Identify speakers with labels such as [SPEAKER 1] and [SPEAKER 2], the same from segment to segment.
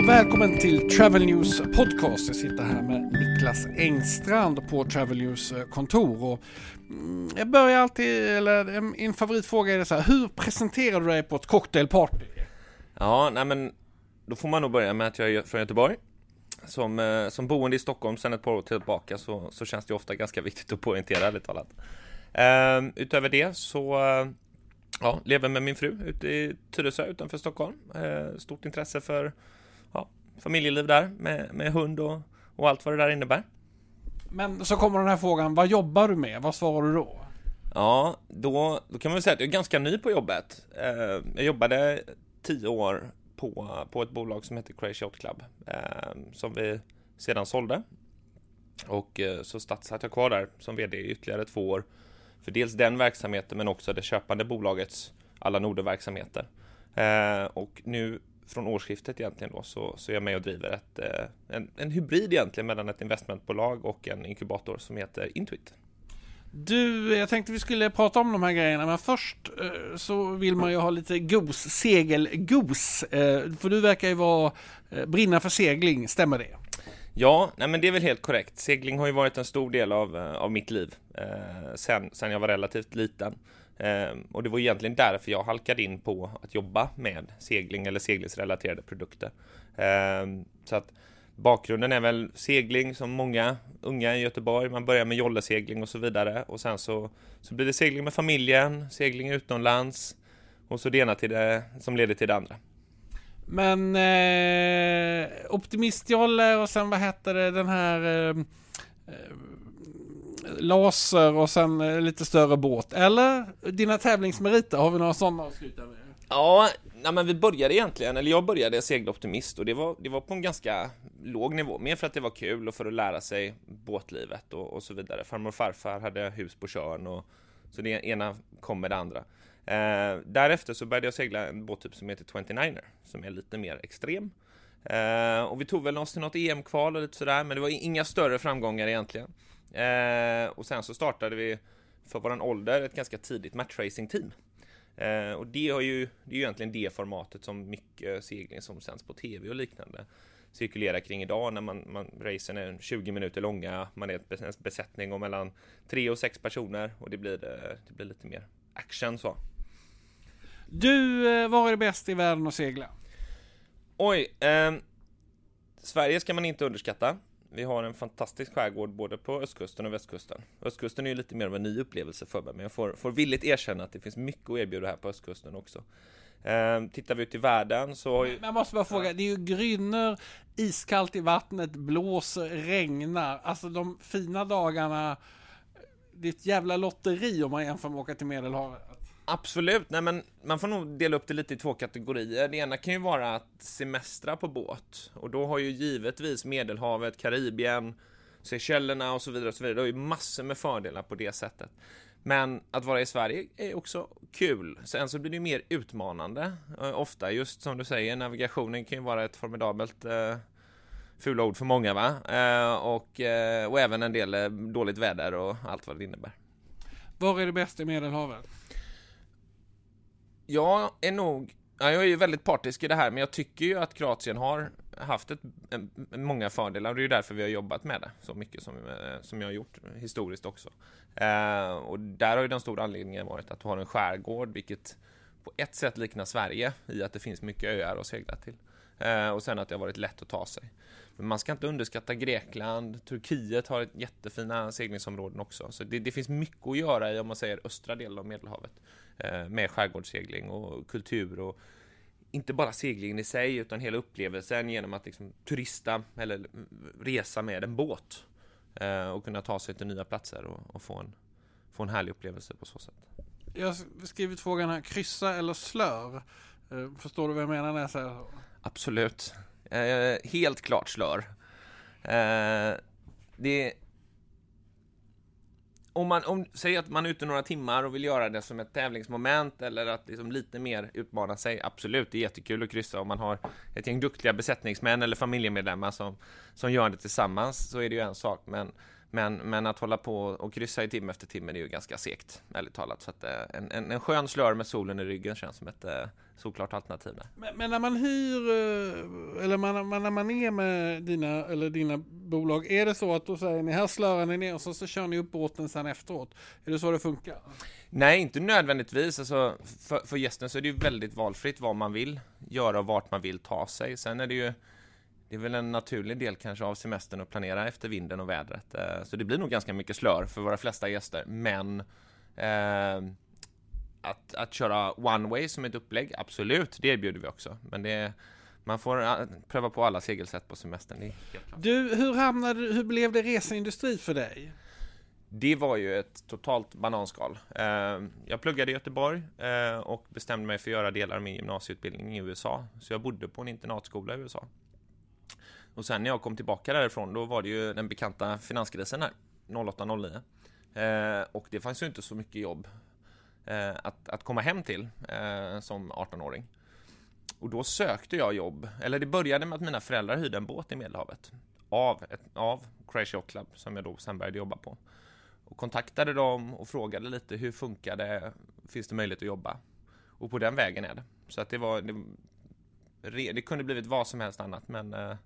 [SPEAKER 1] och välkommen till Travel News Podcast. Jag sitter här med Niklas Engstrand på Travel News kontor. Och mm, jag börjar alltid, eller en- favoritfråga är det så här, hur presenterar du dig på ett cocktailparty?
[SPEAKER 2] Ja, nej men då får man nog börja med att jag är från Göteborg. Som, eh, som boende i Stockholm sedan ett par år tillbaka så, så känns det ofta ganska viktigt att poängtera ärligt talat. Ehm, utöver det så eh, ja, lever med min fru ute i Tyresö utanför Stockholm. Eh, stort intresse för ja, familjeliv där med, med hund och, och allt vad det där innebär.
[SPEAKER 1] Men så kommer den här frågan, vad jobbar du med? Vad svarar du då?
[SPEAKER 2] Ja, då, då kan man väl säga att jag är ganska ny på jobbet. Eh, jag jobbade tio år på, på ett bolag som heter Crazy Yacht Club eh, som vi sedan sålde. Och eh, så satt jag kvar där som vd i ytterligare två år för dels den verksamheten men också det köpande bolagets alla Norden-verksamheter. Eh, och nu från årsskiftet egentligen då så, så är jag med och driver ett, eh, en, en hybrid egentligen mellan ett investmentbolag och en inkubator som heter Intuit.
[SPEAKER 1] Du, jag tänkte vi skulle prata om de här grejerna, men först eh, så vill man ju ha lite gos, segelgos. Eh, för du verkar ju vara, brinna för segling, stämmer det?
[SPEAKER 2] Ja, nej men det är väl helt korrekt. Segling har ju varit en stor del av, av mitt liv eh, sen, sen jag var relativt liten. Eh, och det var egentligen därför jag halkade in på att jobba med segling eller seglingsrelaterade produkter. Eh, så att bakgrunden är väl segling som många unga i Göteborg. Man börjar med jollesegling och så vidare och sen så, så blir det segling med familjen, segling utomlands och så det ena till det som leder till det andra.
[SPEAKER 1] Men eh, optimistjolle och sen vad hette det, den här eh, eh laser och sen eh, lite större båt. Eller dina tävlingsmeriter, har vi några sådana att sluta med?
[SPEAKER 2] Ja, nej men vi började egentligen, eller jag började segla optimist och det var, det var på en ganska låg nivå. Mer för att det var kul och för att lära sig båtlivet och, och så vidare. Farmor och farfar hade hus på Tjörn och så det ena kom med det andra. Eh, därefter så började jag segla en båttyp som heter 29er som är lite mer extrem. Eh, och vi tog väl oss till något EM-kval och lite sådär, men det var inga större framgångar egentligen. Eh, och sen så startade vi för våran ålder ett ganska tidigt matchracing-team. Eh, och det, har ju, det är ju egentligen det formatet som mycket segling som sänds på tv och liknande cirkulerar kring idag när man, man racen är 20 minuter långa, man är en besättning om mellan tre och sex personer och det blir, eh, det blir lite mer action så.
[SPEAKER 1] Du, eh, var är det bäst i världen att segla?
[SPEAKER 2] Oj, ehm, Sverige ska man inte underskatta. Vi har en fantastisk skärgård både på östkusten och västkusten. Östkusten är ju lite mer av en ny upplevelse för mig, men jag får, får villigt erkänna att det finns mycket att erbjuda här på östkusten också. Ehm, tittar vi ut i världen så har ju...
[SPEAKER 1] Men jag måste bara fråga, det är ju grynner, iskallt i vattnet, blåser, regnar. Alltså de fina dagarna, det är ett jävla lotteri om man jämför med att åka till Medelhavet.
[SPEAKER 2] Absolut, nej men man får nog dela upp det lite i två kategorier. Det ena kan ju vara att semestra på båt och då har ju givetvis Medelhavet, Karibien, Seychellerna och så vidare och så vidare. Det har ju massor med fördelar på det sättet. Men att vara i Sverige är också kul. Sen så blir det ju mer utmanande. Eh, ofta just som du säger, navigationen kan ju vara ett formidabelt eh, fula ord för många va? Eh, och, eh, och även en del eh, dåligt väder och allt vad det innebär.
[SPEAKER 1] Var är det bäst i Medelhavet?
[SPEAKER 2] Jag är nog, ja, jag är ju väldigt partisk i det här, men jag tycker ju att Kroatien har haft ett, en, många fördelar och det är ju därför vi har jobbat med det så mycket som, eh, som jag har gjort historiskt också. Eh, och där har ju den stora anledningen varit att du har en skärgård, vilket på ett sätt liknar Sverige i att det finns mycket öar att segla till. Eh, och sen att det har varit lätt att ta sig. Men man ska inte underskatta Grekland, Turkiet har ett jättefina seglingsområden också. Så det, det finns mycket att göra i, om man säger östra delen av Medelhavet. Eh, med skärgårdssegling och kultur och inte bara seglingen i sig utan hela upplevelsen genom att liksom turista eller resa med en båt. Eh, och kunna ta sig till nya platser och, och få, en, få en härlig upplevelse på så sätt.
[SPEAKER 1] Jag har skrivit frågan här, kryssa eller slör? Förstår du vad jag menar när jag säger så?
[SPEAKER 2] Absolut. Eh, helt klart slör. Eh, det om man om, säger att man är ute några timmar och vill göra det som ett tävlingsmoment eller att liksom lite mer utmana sig, absolut, det är jättekul att kryssa om man har ett gäng duktiga besättningsmän eller familjemedlemmar som, som gör det tillsammans så är det ju en sak, men men, men att hålla på och kryssa i timme efter timme det är ju ganska segt, ärligt talat. Så att, eh, en, en, en skön slör med solen i ryggen känns som ett eh, såklart alternativ. Där.
[SPEAKER 1] Men, men, när man hyr, eh, eller man, när man är med dina, eller dina bolag, är det så att då säger ni här slöar ni ner och så, så kör ni upp båten sen efteråt? Är det så det funkar?
[SPEAKER 2] Nej, inte nödvändigtvis. Alltså, för, för gästen så är det ju väldigt valfritt vad man vill göra och vart man vill ta sig. Sen är det ju det är väl en naturlig del kanske av semestern att planera efter vinden och vädret. Eh, så det blir nog ganska mycket slör för våra flesta gäster. Men eh, att, att köra one way som ett upplägg, absolut, det erbjuder vi också. Men det, man får eh, pröva på alla segelsätt på semestern.
[SPEAKER 1] Du, hur hamnade hur blev det reseindustri för dig?
[SPEAKER 2] Det var ju ett totalt bananskal. Eh, jag pluggade i Göteborg och bestämde mig för att göra delar av min gymnasieutbildning i USA. Så jag bodde på en internatskola i USA. Och sen när jag kom tillbaka därifrån då var det ju den bekanta finanskrisen här 08-09 eh, Och det fanns ju inte så mycket jobb eh, att, att komma hem till eh, som 18-åring Och då sökte jag jobb, eller det började med att mina föräldrar hyrde en båt i Medelhavet Av, ett, av Crazy Yacht Club som jag då sen började jobba på och kontaktade dem och frågade lite hur funkar det? Finns det möjlighet att jobba? Och på den vägen är det. Så att det var det, det kunde blivit vad som helst annat men eh,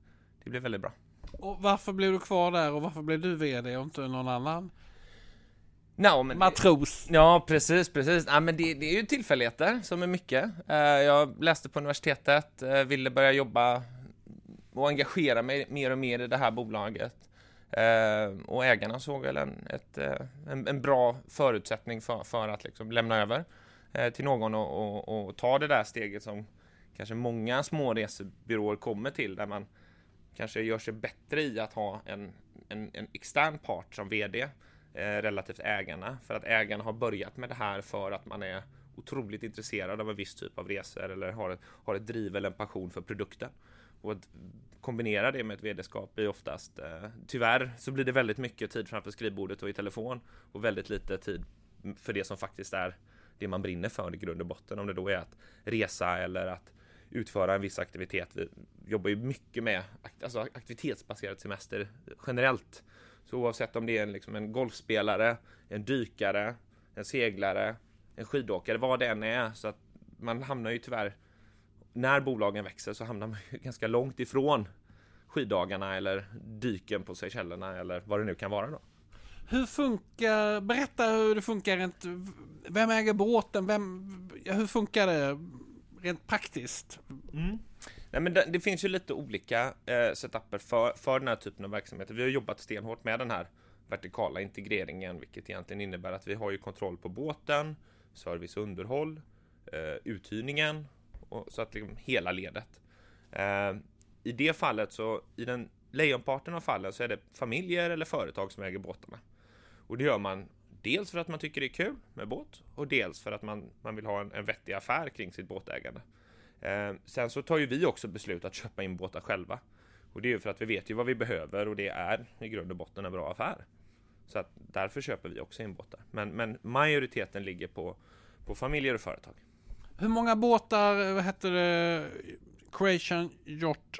[SPEAKER 2] det blev väldigt bra.
[SPEAKER 1] Och varför blev du kvar där och varför blev du VD och inte någon annan?
[SPEAKER 2] No, men,
[SPEAKER 1] Matros.
[SPEAKER 2] Ja, precis, precis. Ja, men det, det, är ju tillfälligheter som är mycket. Eh, jag läste på universitetet, eh, ville börja jobba och engagera mig mer och mer i det här bolaget. Eh, och ägarna såg väl en, ett, en, en, bra förutsättning för, för att liksom lämna över till någon och, och, och, ta det där steget som kanske många små resebyråer kommer till, där man kanske gör sig bättre i att ha en, en, en extern part som VD Eh, relativt ägarna. För att ägarna har börjat med det här för att man är otroligt intresserad av en viss typ av resor eller har ett, har ett driv eller en passion för produkten. Och att kombinera det med ett vd-skap blir oftast, eh, tyvärr så blir det väldigt mycket tid framför skrivbordet och i telefon och väldigt lite tid för det som faktiskt är det man brinner för i grund och botten. Om det då är att resa eller att utföra en viss aktivitet. Vi jobbar ju mycket med alltså aktivitetsbaserad semester generellt. Så oavsett om det är en, liksom en golfspelare, en dykare, en seglare, en skidåkare, vad det än är. Så att man hamnar ju tyvärr, när bolagen växer så hamnar man ju ganska långt ifrån skiddagarna eller dyken på Seychellerna eller vad det nu kan vara då.
[SPEAKER 1] Hur funkar, berätta hur det funkar rent, vem äger båten, vem, hur funkar det rent praktiskt?
[SPEAKER 2] Mm. Nej, men det, det, finns ju lite olika eh, setuper för, för den här typen av verksamheter. Vi har jobbat stenhårt med den här vertikala integreringen, vilket egentligen innebär att vi har ju kontroll på båten, service och underhåll, eh, uthyrningen, och, så att liksom hela ledet. Eh, I det fallet så, i den lejonparten av fallen så är det familjer eller företag som äger båtarna. Och det gör man Dels för att man tycker det är kul med båt och dels för att man, man vill ha en, en vettig affär kring sitt båtägande. Eh, sen så tar ju vi också beslut att köpa in båtar själva. Och det är ju för att vi vet ju vad vi behöver och det är i grund och botten en bra affär. Så att därför köper vi också in båtar. Men, men majoriteten ligger på, på familjer och företag.
[SPEAKER 1] Hur många båtar, vad heter det, Croatian Yacht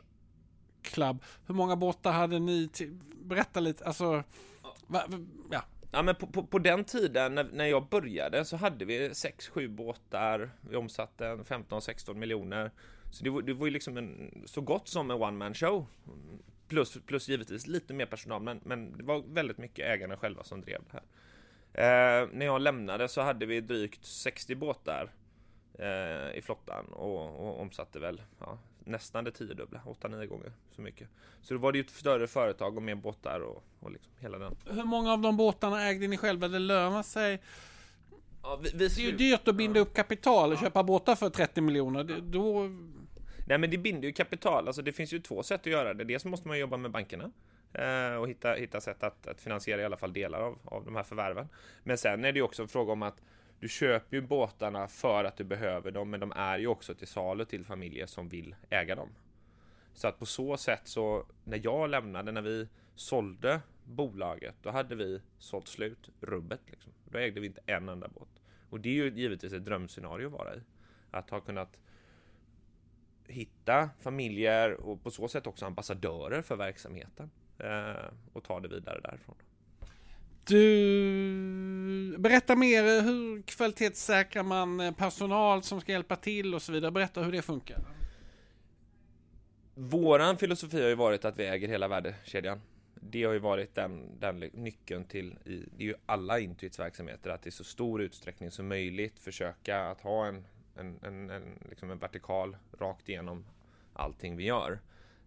[SPEAKER 1] Club, hur många båtar hade ni till, berätta lite, alltså, va, ja,
[SPEAKER 2] Ja, men på, på, på, den tiden när, när jag började så hade vi 6-7 båtar. Vi omsatte 15-16 miljoner. Så det var, det var ju liksom en, så gott som en one man show. Plus, plus givetvis lite mer personal, men, men det var väldigt mycket ägarna själva som drev det här. Eh, när jag lämnade så hade vi drygt 60 båtar eh, i flottan och, och omsatte väl ja, nästan det tiodubbla, 8-9 gånger så mycket. Så då var det ju ett större företag och mer båtar och, och liksom hela den.
[SPEAKER 1] Hur många av de båtarna ägde ni själva? Det lönar sig? Ja, vi, vi det är ju dyrt att binda ja. upp kapital och ja. köpa båtar för 30 miljoner. Då...
[SPEAKER 2] Nej men det binder ju kapital, alltså det finns ju två sätt att göra det. Dels måste man jobba med bankerna. eh, och hitta, hitta sätt att, att finansiera i alla fall delar av, av de här förvärven. Men sen är det ju också en fråga om att du köper ju båtarna för att du behöver dem, men de är ju också till salu till familjer som vill äga dem. Så att på så sätt så, när jag lämnade, när vi sålde bolaget, då hade vi sålt slut rubbet. Liksom. Då ägde vi inte en enda båt. Och det är ju givetvis ett drömscenario att vara i. Att ha kunnat hitta familjer och på så sätt också ambassadörer för verksamheten eh, och ta det vidare därifrån.
[SPEAKER 1] Du, berätta mer hur kvalitetssäkrar man eh, personal som ska hjälpa till och så vidare. Berätta hur det funkar.
[SPEAKER 2] Våran filosofi har ju varit att vi äger hela värdekedjan. Det har ju varit den, den nyckeln till, i, det är ju alla Intuits verksamheter, att i så stor utsträckning som möjligt försöka att ha en, en, en, en, liksom en vertikal rakt igenom allting vi gör.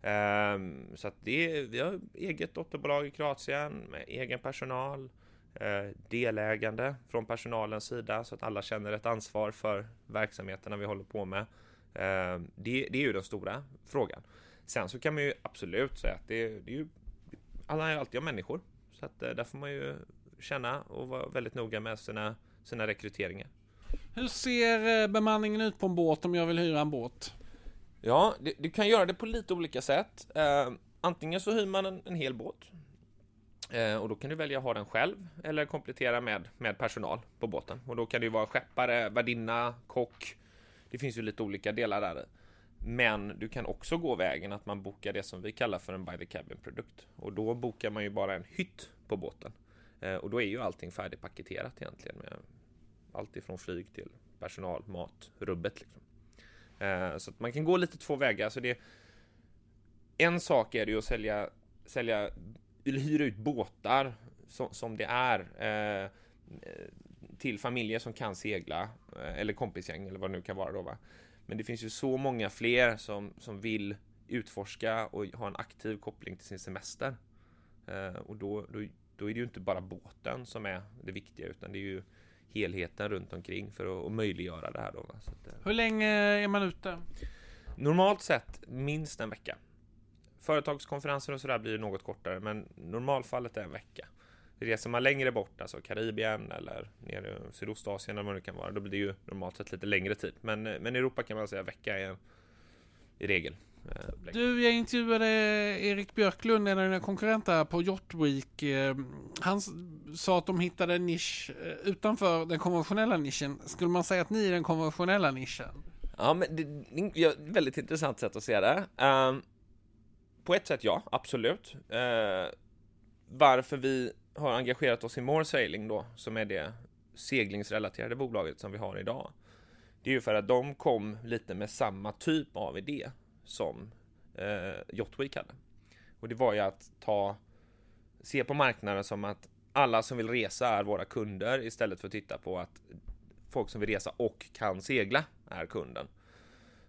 [SPEAKER 2] Ehm, så att det, vi har eget dotterbolag i Kroatien med egen personal, eh, delägande från personalens sida så att alla känner ett ansvar för verksamheterna vi håller på med. Ehm, det, det, är ju den stora frågan. Sen så kan man ju absolut säga att det, det är ju alla är alltid människor så att eh, där får man ju känna och vara väldigt noga med sina, sina rekryteringar.
[SPEAKER 1] Hur ser eh, bemanningen ut på en båt om jag vill hyra en båt?
[SPEAKER 2] Ja, du, du kan göra det på lite olika sätt. Eh, antingen så hyr man en, en hel båt eh, och då kan du välja att ha den själv eller komplettera med, med personal på båten. Och då kan det ju vara skeppare, värdinna, kock. Det finns ju lite olika delar där. Men du kan också gå vägen att man bokar det som vi kallar för en by the cabin produkt och då bokar man ju bara en hytt på båten eh, och då är ju allting färdigpaketerat egentligen med allt ifrån flyg till personal, mat, rubbet liksom. Eh, så att man kan gå lite två vägar. Så det, en sak är det ju att sälja, sälja eller hyra ut båtar som, som det är eh, till familjer som kan segla eh, eller kompisgäng eller vad det nu kan vara då va. Men det finns ju så många fler som, som vill utforska och ha en aktiv koppling till sin semester. Eh, och då, då, då är det ju inte bara båten som är det viktiga utan det är ju helheten runt omkring för att, möjliggöra det här. Då, att,
[SPEAKER 1] eh, Hur länge är man ute?
[SPEAKER 2] Normalt sett minst en vecka. Företagskonferenser och sådär blir något kortare, men normalfallet är en vecka. Reser man längre bort, alltså Karibien eller nere i Sydostasien eller vad det kan vara, då blir det ju normalt sett lite längre tid. Men, eh, men Europa kan man säga vecka är i regel
[SPEAKER 1] Eh, du, jag intervjuade Erik Björklund, en av dina konkurrenter på Yacht Week. Eh, han sa att de hittade en nisch eh, utanför den konventionella nischen. Skulle man säga att ni är den konventionella nischen?
[SPEAKER 2] Ja, men det är ett väldigt intressant sätt att se det. Um, på ett sätt ja, absolut. Uh, varför vi har engagerat oss i More Sailing då, som är det seglingsrelaterade bolaget som vi har idag. Det är ju för att de kom lite med samma typ av idé som eh, Jotweek hade. Och det var ju att ta, se på marknaden som att alla som vill resa är våra kunder istället för att titta på att folk som vill resa och kan segla är kunden.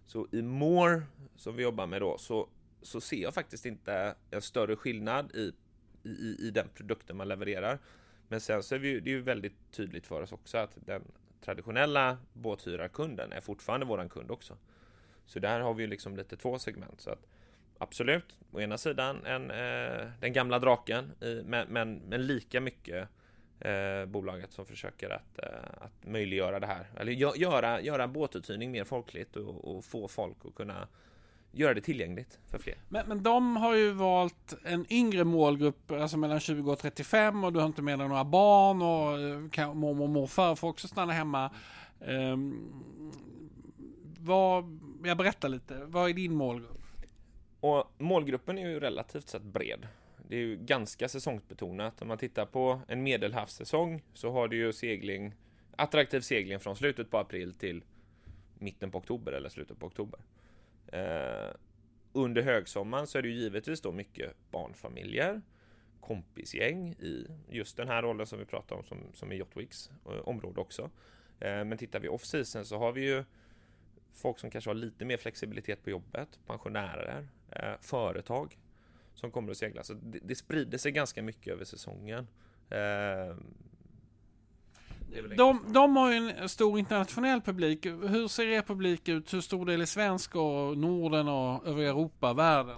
[SPEAKER 2] Så i More som vi jobbar med då så, så ser jag faktiskt inte en större skillnad i, i, i den produkten man levererar. Men sen så är vi, det är ju väldigt tydligt för oss också att den traditionella båthyrarkunden är fortfarande våran kund också. Så där har vi liksom lite två segment. Så att absolut, å ena sidan en, eh, den gamla draken, i, men, men, men, lika mycket eh, bolaget som försöker att, eh, att möjliggöra det här. Eller göra, göra båtuthyrning mer folkligt och, och, få folk att kunna göra det tillgängligt för fler.
[SPEAKER 1] Men, men de har ju valt en yngre målgrupp, alltså mellan 20 och 35 och du har inte med dig några barn och eh, mormor och morfar får också stanna hemma. Um, vad, jag berättar lite, vad är din målgrupp?
[SPEAKER 2] Och målgruppen är ju relativt sett bred. Det är ju ganska säsongsbetonat. Om man tittar på en medelhavssäsong så har du ju segling, attraktiv segling från slutet på april till mitten på oktober eller slutet på oktober. Eh, under högsommaren så är det ju givetvis då mycket barnfamiljer, kompisgäng i just den här rollen som vi pratar om som, som är Jotwicks eh, område också. Eh, men tittar vi off-season så har vi ju folk som kanske har lite mer flexibilitet på jobbet, pensionärer, eh, företag som kommer att segla. Så det, det sprider sig ganska mycket över säsongen. Eh,
[SPEAKER 1] de, de har ju en stor internationell publik. Hur ser er publik ut? Hur stor del är svensk och Norden och övriga Europa, världen?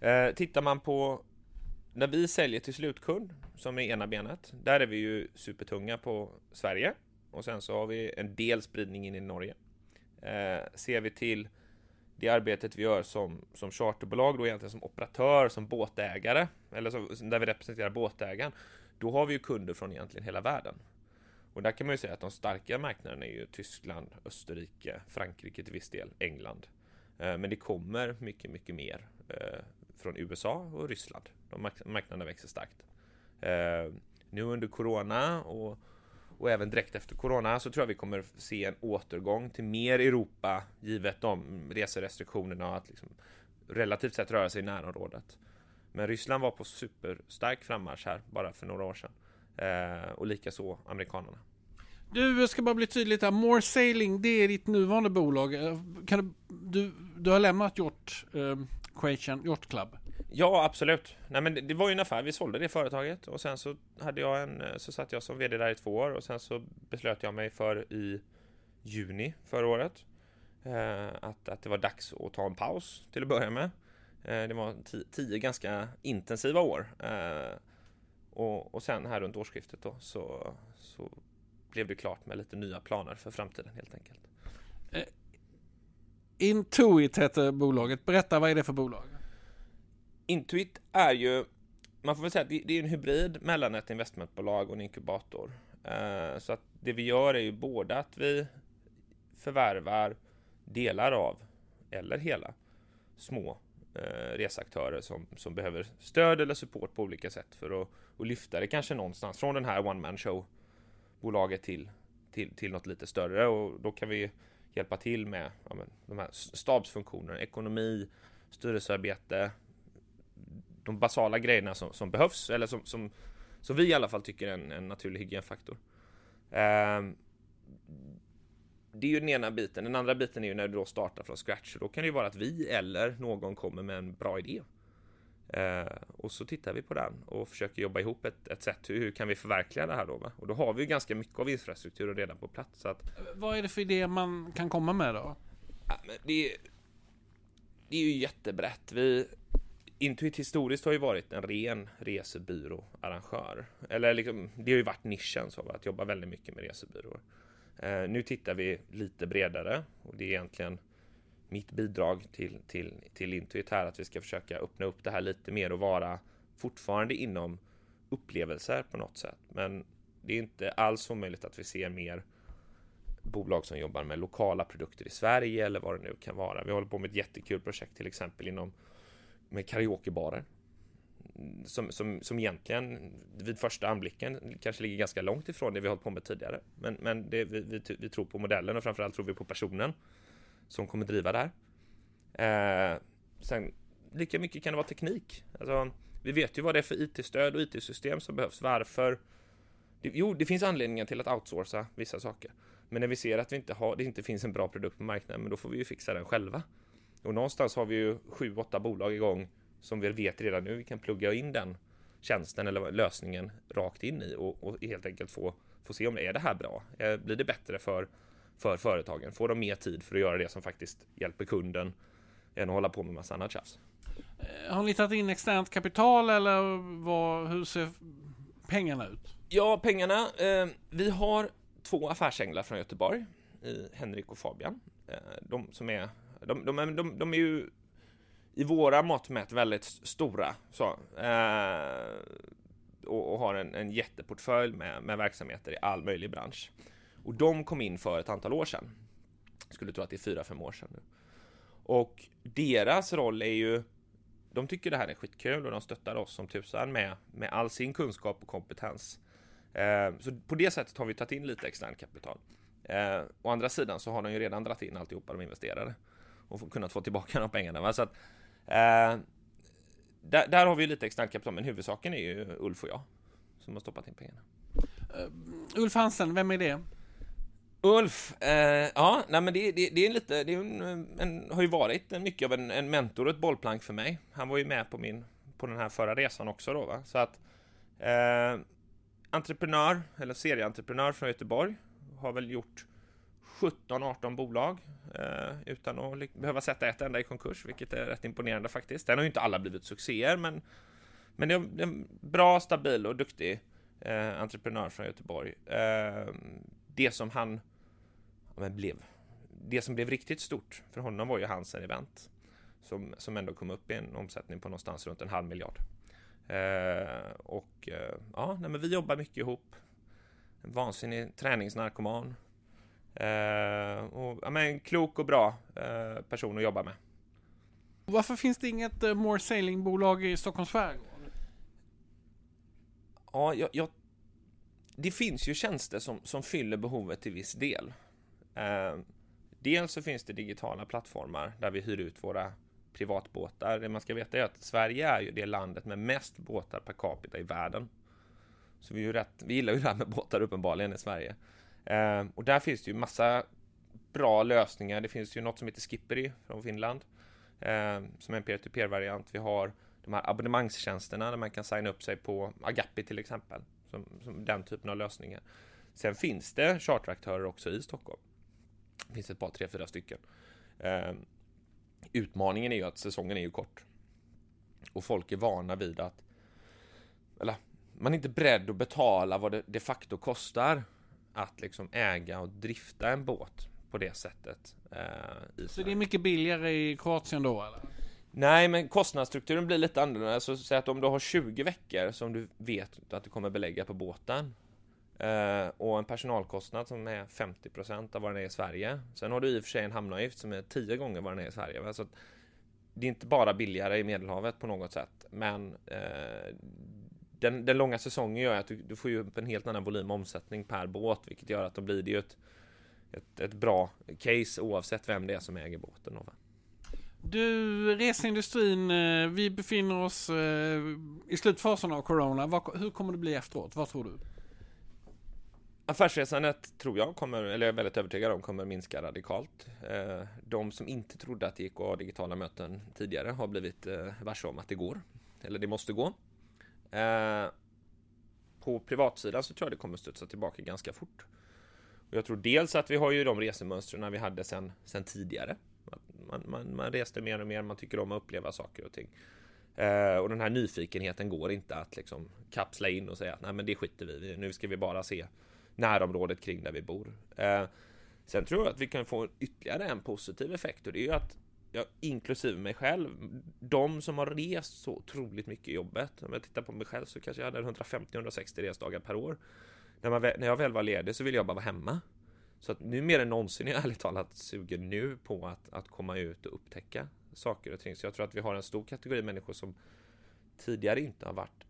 [SPEAKER 2] Eh, tittar man på när vi säljer till slutkund, som är ena benet, där är vi ju supertunga på Sverige. Och sen så har vi en del spridning in i Norge. Eh, ser vi till det arbetet vi gör som, som charterbolag, då egentligen som operatör, som båtägare, eller som, där vi representerar båtägaren, då har vi ju kunder från egentligen hela världen. Och där kan man ju säga att de starka marknaderna är ju Tyskland, Österrike, Frankrike till viss del, England. Eh, men det kommer mycket, mycket mer eh, från USA och Ryssland. De marknaderna växer starkt. Eh, nu under Corona och, och även direkt efter Corona så tror jag vi kommer se en återgång till mer Europa givet de reserestriktionerna och att liksom relativt sett röra sig i närområdet. Men Ryssland var på superstark frammarsch här bara för några år sedan. Eh, och likaså amerikanerna.
[SPEAKER 1] Du, jag ska bara bli tydligt här. More Sailing, det är ditt nuvarande bolag. Eh, kan du, du, du har lämnat Yacht eh, Creation, Yacht Club?
[SPEAKER 2] Ja, absolut. Nej, men det, det, var ju en affär. Vi sålde det företaget och sen så hade jag en, eh, så satt jag som vd där i två år och sen så beslöt jag mig för i juni förra året eh, att, att det var dags att ta en paus till att börja med. Eh, det var tio, ganska intensiva år. Eh, och, och sen här runt årsskiftet då så, så blev det klart med lite nya planer för framtiden helt enkelt. Eh,
[SPEAKER 1] Intuit heter bolaget. Berätta, vad är det för bolag?
[SPEAKER 2] Intuit är ju, man får väl säga att det, är en hybrid mellan ett investmentbolag och en inkubator. Eh, så att det vi gör är ju både att vi förvärvar delar av, eller hela, små eh, resaktörer reseaktörer som, som behöver stöd eller support på olika sätt för att, att lyfta det kanske någonstans från den här one man show bolaget till, till, till något lite större och då kan vi hjälpa till med ja, men, de här stabsfunktionerna, ekonomi, styrelsearbete, de basala grejerna som, som behövs eller som, som, som vi i alla fall tycker är en, en naturlig hygienfaktor. Eh, det är ju den ena biten. Den andra biten är ju när du då startar från scratch. Då kan det ju vara att vi eller någon kommer med en bra idé. Eh, och så tittar vi på den och försöker jobba ihop ett, ett sätt. Hur, hur kan vi förverkliga det här då? Va? Och då har vi ju ganska mycket av infrastrukturen redan på plats. Så att,
[SPEAKER 1] Vad är det för idé man kan komma med då?
[SPEAKER 2] Ja, det, det är ju jättebrett. Vi, Intuit historiskt har ju varit en ren resebyråarrangör. Eller liksom, det har ju varit nischen så, att jobba väldigt mycket med resebyråer. Eh, nu tittar vi lite bredare och det är egentligen mitt bidrag till, till, till Intuit här att vi ska försöka öppna upp det här lite mer och vara fortfarande inom upplevelser på något sätt. Men det är inte alls omöjligt att vi ser mer bolag som jobbar med lokala produkter i Sverige eller vad det nu kan vara. Vi håller på med ett jättekul projekt till exempel inom med karaokebarer. Som, som, som egentligen vid första anblicken kanske ligger ganska långt ifrån det vi hållit på med tidigare. Men, men det, vi, vi, vi tror på modellen och framförallt tror vi på personen som kommer driva det här. Eh, sen lika mycket kan det vara teknik. Alltså, vi vet ju vad det är för IT-stöd och IT-system som behövs. Varför? Det, jo, det finns anledningar till att outsourca vissa saker. Men när vi ser att vi inte har, det inte finns en bra produkt på marknaden, men då får vi ju fixa den själva. Och någonstans har vi ju sju, åtta bolag igång som vi vet redan nu vi kan plugga in den tjänsten eller lösningen rakt in i och, och helt enkelt få, få se om det är det här bra. Eh, blir det bättre för, för företagen? Får de mer tid för att göra det som faktiskt hjälper kunden än att hålla på med massa annat tjafs?
[SPEAKER 1] Eh, har ni tagit in externt kapital eller vad, hur ser pengarna ut?
[SPEAKER 2] Ja, pengarna. Eh, vi har två affärsänglar från Göteborg, Henrik och Fabian. Eh, de som är de, de, de, de är ju i våra mått mätt väldigt stora. Så, eh, och, och, har en, en jätteportfölj med, med verksamheter i all möjlig bransch. Och de kom in för ett antal år sedan. Jag skulle tro att det är fyra, fem år sedan nu. Och deras roll är ju de tycker det här är skitkul och de stöttar oss som tusan med, med all sin kunskap och kompetens. Eh, så på det sättet har vi tagit in lite extern kapital. Eh, å andra sidan så har de ju redan dragit in alltihopa de investerade och kunnat få tillbaka de pengarna. Va? Så att, eh, där, där, har vi lite externt kapital, men huvudsaken är ju Ulf och jag som har stoppat in pengarna.
[SPEAKER 1] Uh, Ulf Hansen, vem är det?
[SPEAKER 2] Ulf, eh, ja, nej men det, det, det, är lite, det är en, en, har ju varit mycket av en, en mentor och ett bollplank för mig. Han var ju med på min, på den här förra resan också då, va? så att eh, entreprenör, eller serieentreprenör från Göteborg, har väl gjort 17-18 bolag eh, utan att behöva sätta ett enda i konkurs, vilket är rätt imponerande faktiskt. Den har ju inte alla blivit succéer, men, men det är en bra, stabil och duktig eh, entreprenör från Göteborg. Eh, det som han ja, blev, det som blev riktigt stort för honom var ju hans event som, som ändå kom upp i en omsättning på någonstans runt en halv miljard. Eh, och eh, ja, nej, men vi jobbar mycket ihop. En vansinnig träningsnarkoman. Eh, och, ja, men, en klok och bra eh, person att jobba med.
[SPEAKER 1] Varför finns det inget uh, More Sailing-bolag i Stockholms skärgård?
[SPEAKER 2] Ja, jag, jag, det finns ju tjänster som, som fyller behovet till viss del. Eh, dels så finns det digitala plattformar där vi hyr ut våra privatbåtar. Det man ska veta är att Sverige är ju det landet med mest båtar per capita i världen. Så vi, är ju rätt, vi gillar ju det här med båtar uppenbarligen i Sverige. Eh, och där finns det ju massa bra lösningar. Det finns ju något som heter Skippery från Finland. Eh, som är en peer-to-peer-variant. Vi har de här abonnemangstjänsterna där man kan signa upp sig på Agapi till exempel. Som, som den typen av lösningar. Sen finns det charteraktörer också i Stockholm. Det finns ett par, tre, fyra stycken. Eh, utmaningen är ju att säsongen är ju kort. Och folk är vana vid att... Eller, man är inte beredd att betala vad det de facto kostar att liksom äga och drifta en båt på det sättet.
[SPEAKER 1] Eh, så det är mycket billigare i Kroatien då eller?
[SPEAKER 2] Nej, men kostnadsstrukturen blir lite annorlunda. Så säg att om du har 20 veckor som du vet att du kommer belägga på båten eh, och en personalkostnad som är 50% av vad den är i Sverige. Sen har du i och för sig en hamnavgift som är 10 gånger vad den är i Sverige. Så det är inte bara billigare i Medelhavet på något sätt, men eh, den, den, långa säsongen gör att du, du, får ju upp en helt annan volym omsättning per båt, vilket gör att då blir det ju ett, ett, ett bra case oavsett vem det är som äger båten. Då,
[SPEAKER 1] du, reseindustrin, eh, vi befinner oss eh, i slutfasen av Corona. Hur kommer det bli efteråt? Vad tror du?
[SPEAKER 2] Affärsresandet tror jag kommer, eller jag är väldigt övertygad om, kommer minska radikalt. Eh, de som inte trodde att det gick att ha digitala möten tidigare har blivit varse om att det går. Eller det måste gå. Eh, på privatsidan så tror jag det kommer studsa tillbaka ganska fort. Och jag tror dels att vi har ju de resemönstren vi hade sen, sen tidigare. Man, man, man reste mer och mer, man tycker om att uppleva saker och ting. Eh, och den här nyfikenheten går inte att liksom kapsla in och säga att nej men det skiter vi i, nu ska vi bara se närområdet kring där vi bor. Eh, sen tror jag att vi kan få ytterligare en positiv effekt och det är ju att ja, inklusive mig själv, de som har rest så otroligt mycket i jobbet. Om jag tittar på mig själv så kanske jag hade 150-160 resdagar per år. När, man, när jag väl var ledig så ville jag bara vara hemma. Så att nu mer än någonsin är jag ärligt talat sugen nu på att, att komma ut och upptäcka saker och ting. Så jag tror att vi har en stor kategori människor som tidigare inte har varit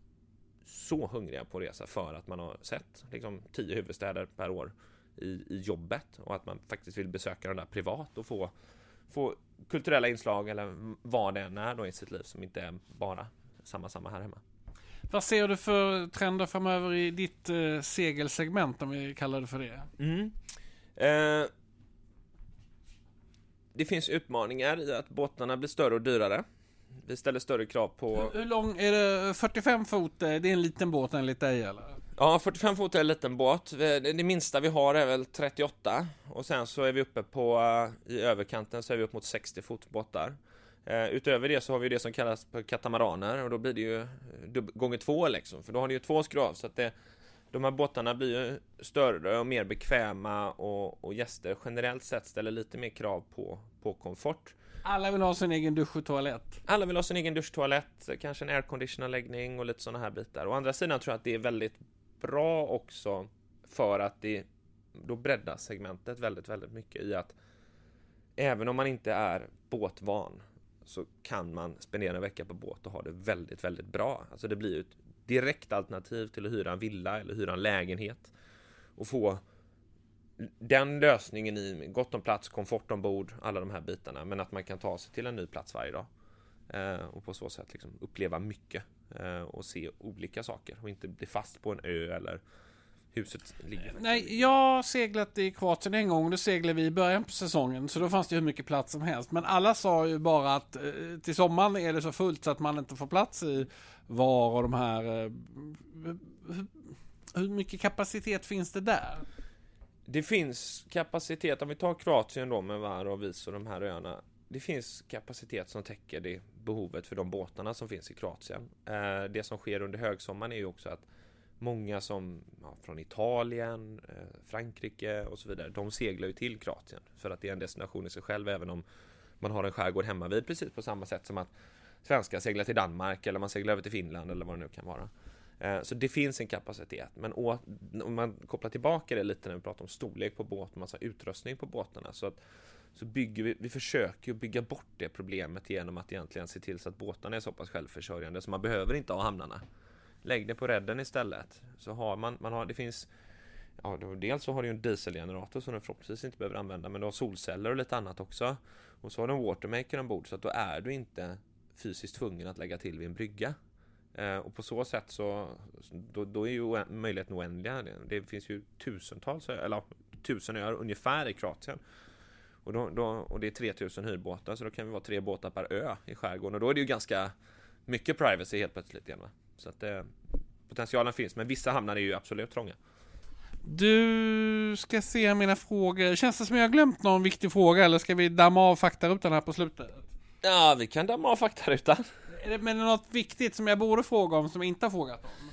[SPEAKER 2] så hungriga på att resa för att man har sett liksom, tio huvudstäder per år i, i jobbet och att man faktiskt vill besöka de där privat och få, få kulturella inslag eller vad det än är då i sitt liv som inte är bara samma samma här hemma.
[SPEAKER 1] Vad ser du för trender framöver i ditt eh, segelsegment om vi kallar det för det?
[SPEAKER 2] Mm. Eh, det finns utmaningar i att båtarna blir större och dyrare. Vi ställer större krav på...
[SPEAKER 1] Hur, hur lång, är det 45 fot? Det är en liten båt enligt dig eller?
[SPEAKER 2] Ja, 45 fot är en liten båt. Det minsta vi har är väl 38 och sen så är vi uppe på i överkanten så är vi upp mot 60 fot båtar. Uh, utöver det så har vi det som kallas för katamaraner och då blir det ju gånger två liksom, för då har ni ju två skruv så att det de här båtarna blir ju större och mer bekväma och, och gäster generellt sett ställer lite mer krav på, på komfort.
[SPEAKER 1] Alla vill ha sin egen dusch och toalett.
[SPEAKER 2] Alla vill ha sin egen duschtoalett, kanske en airconditionanläggning och lite sådana här bitar. Å andra sidan tror jag att det är väldigt bra också för att det då breddas segmentet väldigt, väldigt mycket i att även om man inte är båtvan så kan man spendera en vecka på båt och ha det väldigt, väldigt bra. Alltså det blir ju ett direkt alternativ till att hyra en villa eller hyra en lägenhet och få den lösningen i gott om plats, komfort ombord, alla de här bitarna, men att man kan ta sig till en ny plats varje dag eh, och på så sätt liksom uppleva mycket och se olika saker och inte bli fast på en ö eller huset ligger.
[SPEAKER 1] Nej, jag har seglat i Kroatien en gång. Då seglade vi i början på säsongen. Så då fanns det hur mycket plats som helst. Men alla sa ju bara att eh, till sommaren är det så fullt så att man inte får plats i VAR och de här. Eh, hur mycket kapacitet finns det där?
[SPEAKER 2] Det finns kapacitet, om vi tar Kroatien då med VAR och Vis och de här öarna det finns kapacitet som täcker det behovet för de båtarna som finns i Kroatien. Eh, det som sker under högsommaren är ju också att många som ja, från Italien, eh, Frankrike och så vidare, de seglar ju till Kroatien för att det är en destination i sig själv även om man har en skärgård hemma vid precis på samma sätt som att svenskar seglar till Danmark eller man seglar över till Finland eller vad det nu kan vara. Eh, så det finns en kapacitet, men om man kopplar tillbaka det lite när vi pratar om storlek på båt, massa utrustning på båtarna så att så bygger vi, vi försöker bygga bort det problemet genom att egentligen se till så att båtarna är så pass självförsörjande så man behöver inte ha hamnarna. Lägg det på redden istället. Så har man, man har, det finns Ja, då, dels så har du en dieselgenerator som du förhoppningsvis inte behöver använda men du har solceller och lite annat också. Och så har du en watermaker ombord så att då är du inte fysiskt tvungen att lägga till vid en brygga. Eh, och på så sätt så då, då är ju möjligheten oändliga. Det finns ju tusentals, eller tusen öar ungefär i Kroatien. Och, då, då, och det är 3000 hyrbåtar så då kan vi vara tre båtar per ö i skärgården och då är det ju ganska mycket privacy helt plötsligt igen. Va? Så att eh, potentialen finns men vissa hamnar är ju absolut trånga.
[SPEAKER 1] Du ska se mina frågor. Känns det som jag har glömt någon viktig fråga eller ska vi damma av faktarutan här på slutet?
[SPEAKER 2] Ja, vi kan damma av faktarutan.
[SPEAKER 1] Men är det något viktigt som jag borde fråga om som jag inte har frågat om?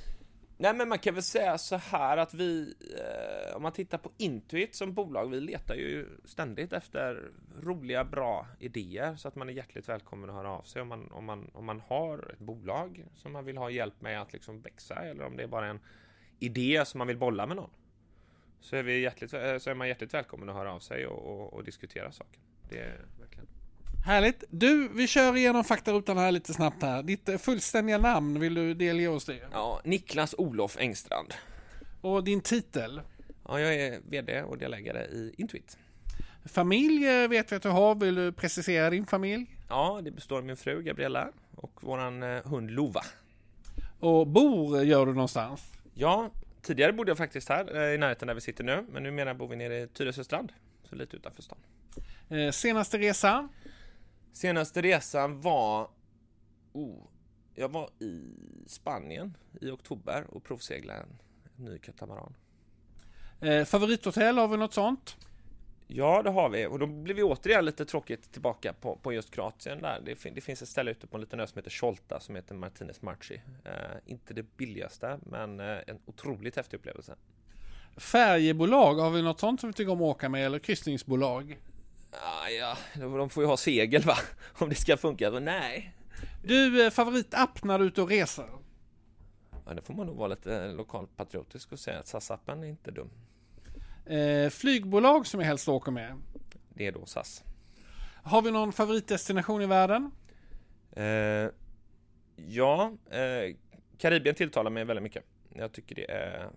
[SPEAKER 2] Nej men man kan väl säga så här att vi, eh, om man tittar på Intuit som bolag, vi letar ju ständigt efter roliga, bra idéer så att man är hjärtligt välkommen att höra av sig om man, om man, om man har ett bolag som man vill ha hjälp med att liksom växa eller om det är bara en idé som man vill bolla med någon. Så är, vi hjärtligt, eh, så är man hjärtligt välkommen att höra av sig och, och, och diskutera saken. Det är verkligen.
[SPEAKER 1] Härligt. Du, vi kör igenom faktarutan här lite snabbt här. Ditt eh, fullständiga namn, vill du delge oss det?
[SPEAKER 2] Ja, Niklas Olof Engstrand.
[SPEAKER 1] Och din titel?
[SPEAKER 2] Ja, jag är VD och delägare i Intuit.
[SPEAKER 1] Familj eh, vet vi att du har. Vill du precisera din familj?
[SPEAKER 2] Ja, det består av min fru Gabriella och våran eh, hund Lova.
[SPEAKER 1] Och bor gör du någonstans?
[SPEAKER 2] Ja, tidigare bodde jag faktiskt här i närheten där vi sitter nu, men numera bor vi nere i Tyresöstrand, så lite utanför stan.
[SPEAKER 1] Eh, senaste resa?
[SPEAKER 2] Senaste resan var... Oh, jag var i Spanien i oktober och provseglade en, ny katamaran.
[SPEAKER 1] Eh, favorithotell, har vi något sånt?
[SPEAKER 2] Ja, det har vi. Och då blir vi återigen lite tråkigt tillbaka på, på just Kroatien där. Det, fin det, finns ett ställe ute på en liten ö som heter Cholta som heter Martinez Marchi. Eh, inte det billigaste, men eh, en otroligt häftig upplevelse.
[SPEAKER 1] Färjebolag, har vi något sånt som vi tycker om att åka med? Eller kryssningsbolag?
[SPEAKER 2] Ah, ja, de får ju ha segel va? Om det ska funka. Men nej.
[SPEAKER 1] Du, eh, favoritapp när du är ute och reser?
[SPEAKER 2] Ja, det får man nog vara lite eh, lokalpatriotisk och säga att SAS-appen är inte dum.
[SPEAKER 1] Eh, flygbolag som jag helst åker med?
[SPEAKER 2] Det är då SAS.
[SPEAKER 1] Har vi någon favoritdestination i världen?
[SPEAKER 2] Eh, ja, eh, Karibien tilltalar mig väldigt mycket. Jag tycker det är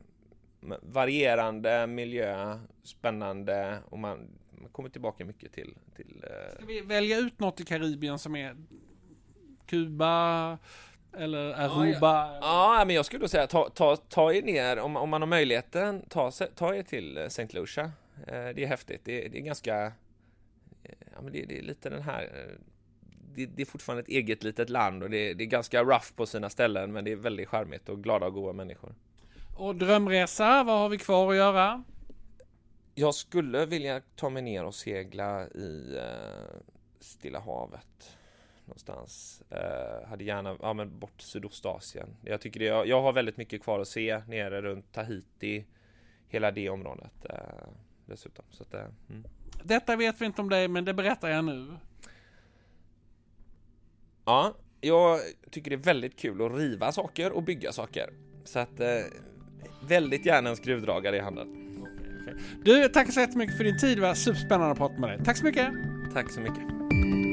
[SPEAKER 2] varierande miljö, spännande och man, man kommer tillbaka mycket till... till
[SPEAKER 1] eh... Ska vi välja ut något i Karibien som är Kuba eller Aruba?
[SPEAKER 2] Ja, ja. ja men jag skulle säga ta, ta, ta er ner, om, om man har möjligheten, ta, ta er till eh, St. Lucia. Eh, det är häftigt, det, det är ganska... Ja, men det, det, är lite den här... Det, det, är fortfarande ett eget litet land och det, det är ganska rough på sina ställen men det är väldigt charmigt och glada och goda människor.
[SPEAKER 1] Och drömresa, vad har vi kvar att göra?
[SPEAKER 2] Jag skulle vilja ta mig ner och segla i eh, Stilla havet någonstans. Eh, hade gärna, ja men bort Sydostasien. Jag tycker det, jag, jag har väldigt mycket kvar att se nere runt Tahiti, hela det området eh, dessutom. Så att, eh, mm.
[SPEAKER 1] Detta vet vi inte om dig, men det berättar jag nu.
[SPEAKER 2] Ja, jag tycker det är väldigt kul att riva saker och bygga saker. Så att eh, väldigt gärna en skruvdragare i handen.
[SPEAKER 1] Du, tack så jättemycket för din tid. Det var superspännande att prata med dig. Tack så mycket!
[SPEAKER 2] Tack så mycket!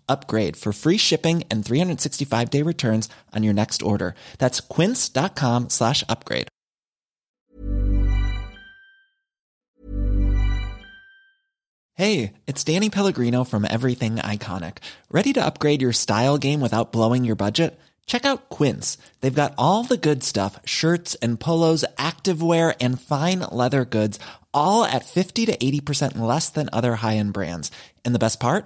[SPEAKER 3] upgrade for free shipping and 365 day returns on your next order. That's quince.com slash upgrade. Hey, it's Danny Pellegrino from Everything Iconic. Ready to upgrade your style game without blowing your budget? Check out Quince. They've got all the good stuff shirts and polos, activewear, and fine leather goods, all at 50 to 80% less than other high end brands. And the best part?